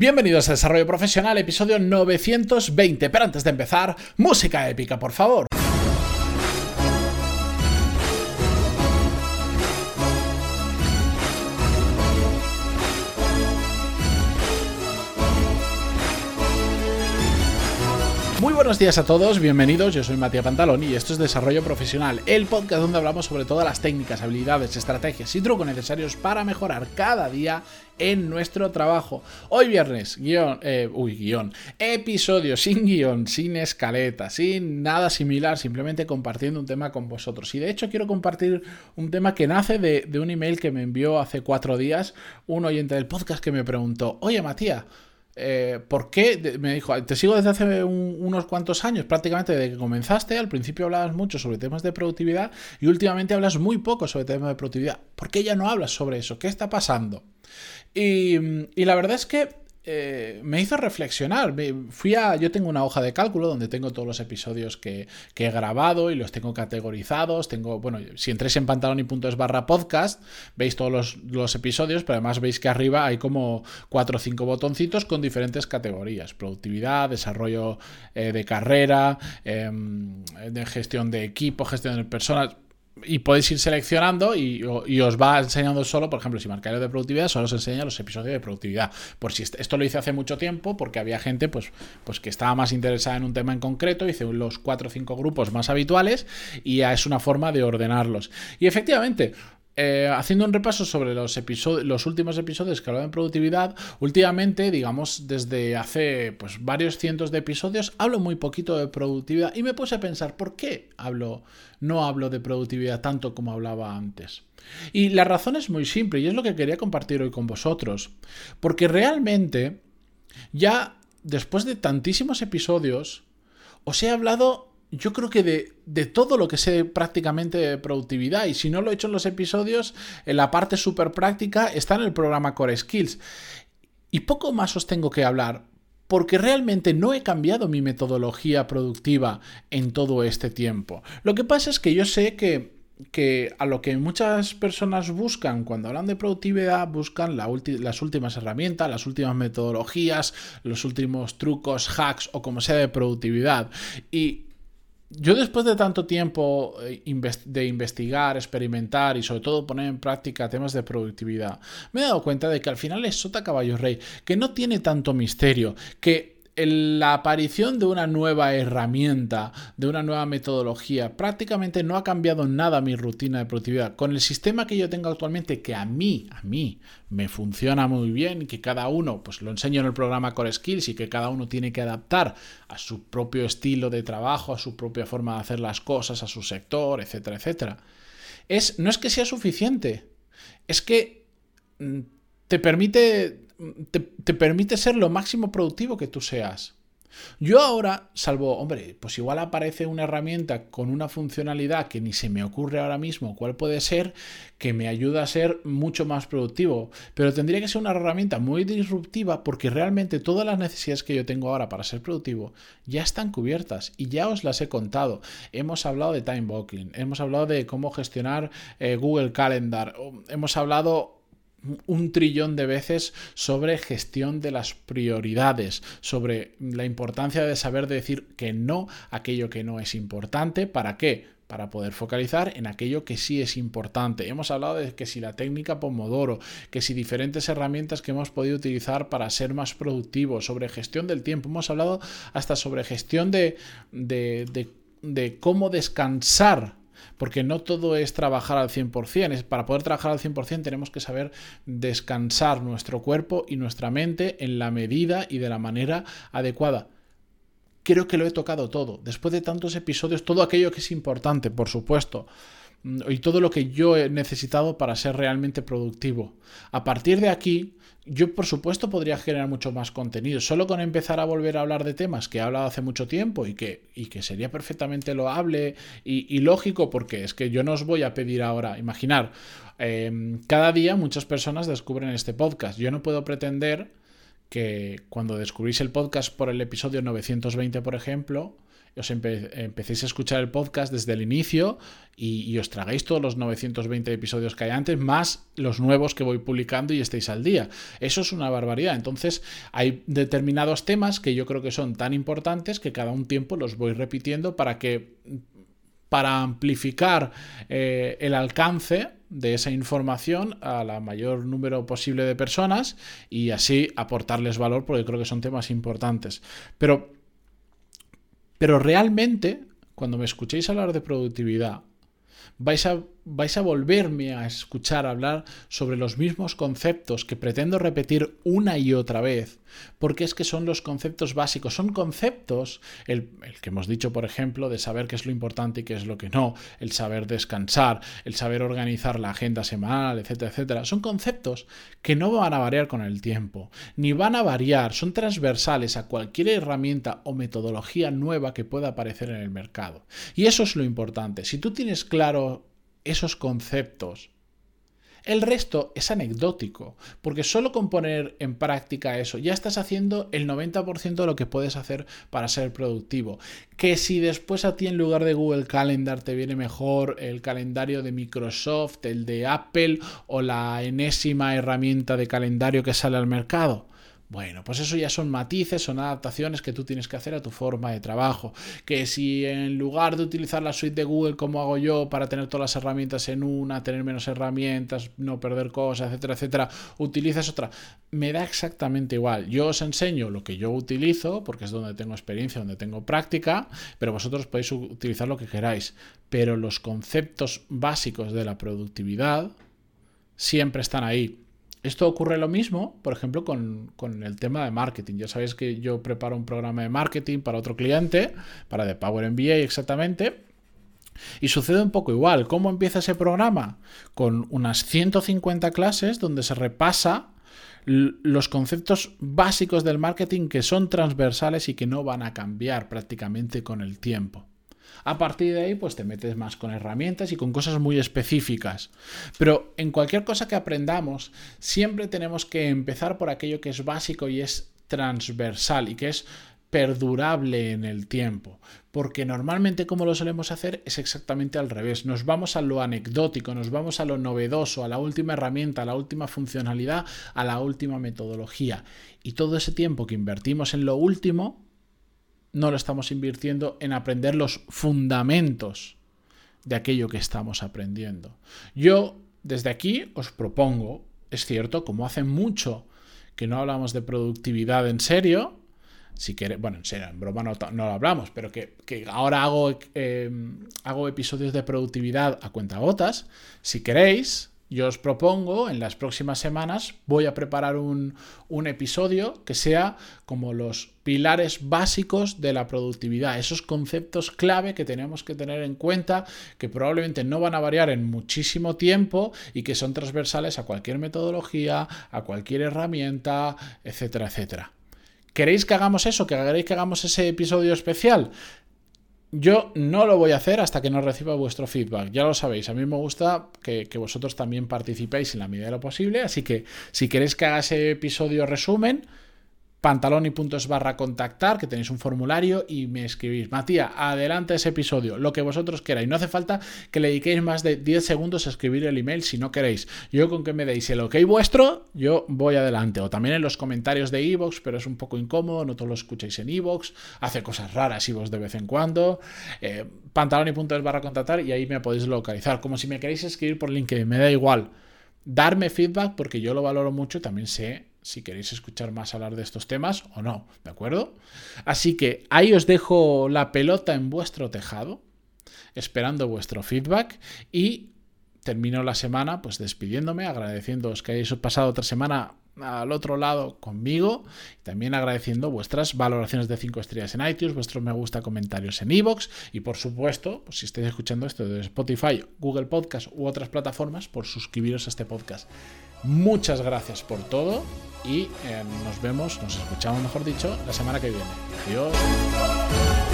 Bienvenidos a Desarrollo Profesional, episodio 920. Pero antes de empezar, música épica, por favor. Muy buenos días a todos, bienvenidos, yo soy Matías Pantalón y esto es Desarrollo Profesional, el podcast donde hablamos sobre todas las técnicas, habilidades, estrategias y trucos necesarios para mejorar cada día en nuestro trabajo. Hoy viernes, guion, eh, uy, guion, episodio sin guion, sin escaleta, sin nada similar, simplemente compartiendo un tema con vosotros. Y de hecho quiero compartir un tema que nace de, de un email que me envió hace cuatro días un oyente del podcast que me preguntó, oye Matías, eh, ¿por qué? Me dijo, te sigo desde hace unos cuantos años, prácticamente desde que comenzaste. Al principio hablabas mucho sobre temas de productividad y últimamente hablas muy poco sobre temas de productividad. ¿Por qué ya no hablas sobre eso? ¿Qué está pasando? Y, y la verdad es que eh, me hizo reflexionar. Fui a, yo tengo una hoja de cálculo donde tengo todos los episodios que, he grabado y los tengo categorizados. Tengo, bueno, si entréis en puntos barra podcast, veis todos los, episodios, pero además veis que arriba hay como cuatro o cinco botoncitos con diferentes categorías: productividad, desarrollo eh, de carrera, em, de gestión de equipo, gestión de personas y podéis ir seleccionando y, os va enseñando solo, por ejemplo, si marcario de productividad, solo os enseña los episodios de productividad. Por si esto lo hice hace mucho tiempo, porque había gente pues, pues que estaba más interesada en un tema en concreto, hice los cuatro o cinco grupos más habituales y ya es una forma de ordenarlos. Y efectivamente, eh, haciendo un repaso sobre los, episodios, los últimos episodios que hablan de productividad, últimamente, digamos, desde hace pues, varios cientos de episodios, hablo muy poquito de productividad y me puse a pensar, ¿por qué hablo, no hablo de productividad tanto como hablaba antes? Y la razón es muy simple y es lo que quería compartir hoy con vosotros. Porque realmente, ya después de tantísimos episodios, os he hablado yo creo que de, todo lo que sé prácticamente de productividad, y si no lo he hecho en los episodios, en la parte súper práctica está en el programa Core Skills. Y poco más os tengo que hablar, porque realmente no he cambiado mi metodología productiva en todo este tiempo. Lo que pasa es que yo sé que que a lo que muchas personas buscan cuando hablan de productividad, buscan las últimas herramientas, las últimas metodologías, los últimos trucos, hacks o como sea de productividad. Y yo después de tanto tiempo eh, de investigar, experimentar y sobre todo poner en práctica temas de productividad, me he dado cuenta de que al final es sota caballo rey, que no tiene tanto misterio, que la aparición de una nueva herramienta, de una nueva metodología, prácticamente no ha cambiado nada mi rutina de productividad. Con el sistema que yo tengo actualmente, que a mí, a mí, me funciona muy bien y que cada uno, pues lo enseño en el programa Core Skills y que cada uno tiene que adaptar a su propio estilo de trabajo, a su propia forma de hacer las cosas, a su sector, etcétera, etcétera. Es, no es que sea suficiente, es que mm, te permite te, permite ser lo máximo productivo que tú seas. Yo ahora, salvo, hombre, pues igual aparece una herramienta con una funcionalidad que ni se me ocurre ahora mismo cuál puede ser, que me ayuda a ser mucho más productivo. Pero tendría que ser una herramienta muy disruptiva porque realmente todas las necesidades que yo tengo ahora para ser productivo ya están cubiertas y ya os las he contado. Hemos hablado de time blocking, hemos hablado de cómo gestionar eh, Google Calendar, hemos hablado un trillón de veces sobre gestión de las prioridades, sobre la importancia de saber decir que no aquello que no es importante. ¿Para qué? Para poder focalizar en aquello que sí es importante. Hemos hablado de que si la técnica Pomodoro, que si diferentes herramientas que hemos podido utilizar para ser más productivos, sobre gestión del tiempo. Hemos hablado hasta sobre gestión de, de, de, de cómo descansar porque no todo es trabajar al 100%. para poder trabajar al 100% tenemos que saber descansar nuestro cuerpo y nuestra mente en la medida y de la manera adecuada. Creo que lo he tocado todo. Después de tantos episodios, todo aquello que es importante, por supuesto y todo lo que yo he necesitado para ser realmente productivo. A partir de aquí, yo, por supuesto, podría generar mucho más contenido. Solo con empezar a volver a hablar de temas que he hablado hace mucho tiempo y que, y que sería perfectamente loable y, lógico, porque es que yo no os voy a pedir ahora, imaginar, em, cada día muchas personas descubren este podcast. Yo no puedo pretender que cuando descubrís el podcast por el episodio 920, por ejemplo, os empecéis a escuchar el podcast desde el inicio y, os tragáis todos los 920 episodios que hay antes, más los nuevos que voy publicando y estéis al día. Eso es una barbaridad. Entonces, hay determinados temas que yo creo que son tan importantes que cada un tiempo los voy repitiendo para que para amplificar eh, el alcance de esa información a la mayor número posible de personas y así aportarles valor porque creo que son temas importantes. Pero pero realmente, cuando me escuchéis hablar de productividad, vais a, vais a volverme a escuchar hablar sobre los mismos conceptos que pretendo repetir una y otra vez, porque es que son los conceptos básicos, son conceptos, el, el, que hemos dicho, por ejemplo, de saber qué es lo importante y qué es lo que no, el saber descansar, el saber organizar la agenda semanal, etcétera, etcétera, son conceptos que no van a variar con el tiempo, ni van a variar, son transversales a cualquier herramienta o metodología nueva que pueda aparecer en el mercado. Y eso es lo importante, si tú tienes claro esos conceptos, el resto es anecdótico, porque solo con poner en práctica eso ya estás haciendo el 90% de lo que puedes hacer para ser productivo. Que si después a ti en lugar de Google Calendar te viene mejor el calendario de Microsoft, el de Apple o la enésima herramienta de calendario que sale al mercado, bueno, pues eso ya son matices, son adaptaciones que tú tienes que hacer a tu forma de trabajo. Que si en lugar de utilizar la suite de Google como hago yo para tener todas las herramientas en una, tener menos herramientas, no perder cosas, etcétera, etcétera, utilizas otra, me da exactamente igual. Yo os enseño lo que yo utilizo, porque es donde tengo experiencia, donde tengo práctica, pero vosotros podéis utilizar lo que queráis. Pero los conceptos básicos de la productividad siempre están ahí. Esto ocurre lo mismo, por ejemplo, con, el tema de marketing. Ya sabéis que yo preparo un programa de marketing para otro cliente, para The Power MBA exactamente. Y sucede un poco igual. ¿Cómo empieza ese programa? Con unas 150 clases donde se repasa los conceptos básicos del marketing que son transversales y que no van a cambiar prácticamente con el tiempo. A partir de ahí, pues te metes más con herramientas y con cosas muy específicas. Pero en cualquier cosa que aprendamos, siempre tenemos que empezar por aquello que es básico y es transversal y que es perdurable en el tiempo. Porque normalmente como lo solemos hacer es exactamente al revés. Nos vamos a lo anecdótico, nos vamos a lo novedoso, a la última herramienta, a la última funcionalidad, a la última metodología. Y todo ese tiempo que invertimos en lo último no lo estamos invirtiendo en aprender los fundamentos de aquello que estamos aprendiendo. Yo desde aquí os propongo, es cierto, como hace mucho que no hablamos de productividad en serio, si queréis, bueno, en serio, en broma no, lo hablamos, pero que, ahora hago, eh, hago episodios de productividad a cuenta gotas, si queréis, yo os propongo en las próximas semanas, voy a preparar un, episodio que sea como los pilares básicos de la productividad, esos conceptos clave que tenemos que tener en cuenta, que probablemente no van a variar en muchísimo tiempo y que son transversales a cualquier metodología, a cualquier herramienta, etcétera, etcétera. ¿Queréis que hagamos eso? ¿Que queréis que hagamos ese episodio especial? Yo no lo voy a hacer hasta que no reciba vuestro feedback. Ya lo sabéis, a mí me gusta que, vosotros también participéis en la medida de lo posible. Así que si queréis que haga ese episodio resumen, pantaloni.es barra contactar, que tenéis un formulario y me escribís, Matías, adelante ese episodio, lo que vosotros queráis. No hace falta que le dediquéis más de 10 segundos a escribir el email si no queréis. Yo con que me deis el ok vuestro, yo voy adelante. O también en los comentarios de Evox, pero es un poco incómodo, no todos lo escucháis en Evox, hace cosas raras Evox de vez en cuando. Eh, pantaloni.es barra contactar y ahí me podéis localizar. Como si me queréis escribir por LinkedIn, me da igual. Darme feedback porque yo lo valoro mucho y también sé si queréis escuchar más hablar de estos temas o no, ¿de acuerdo? Así que ahí os dejo la pelota en vuestro tejado, esperando vuestro feedback y termino la semana pues despidiéndome, agradeciéndoos que hayáis pasado otra semana al otro lado conmigo también agradeciendo vuestras valoraciones de 5 estrellas en iTunes, vuestros me gusta, comentarios en iVoox y por supuesto, pues si estáis escuchando esto de Spotify, Google Podcast u otras plataformas, por suscribiros a este podcast. Muchas gracias por todo y eh, nos vemos, nos escuchamos mejor dicho, la semana que viene. Adiós.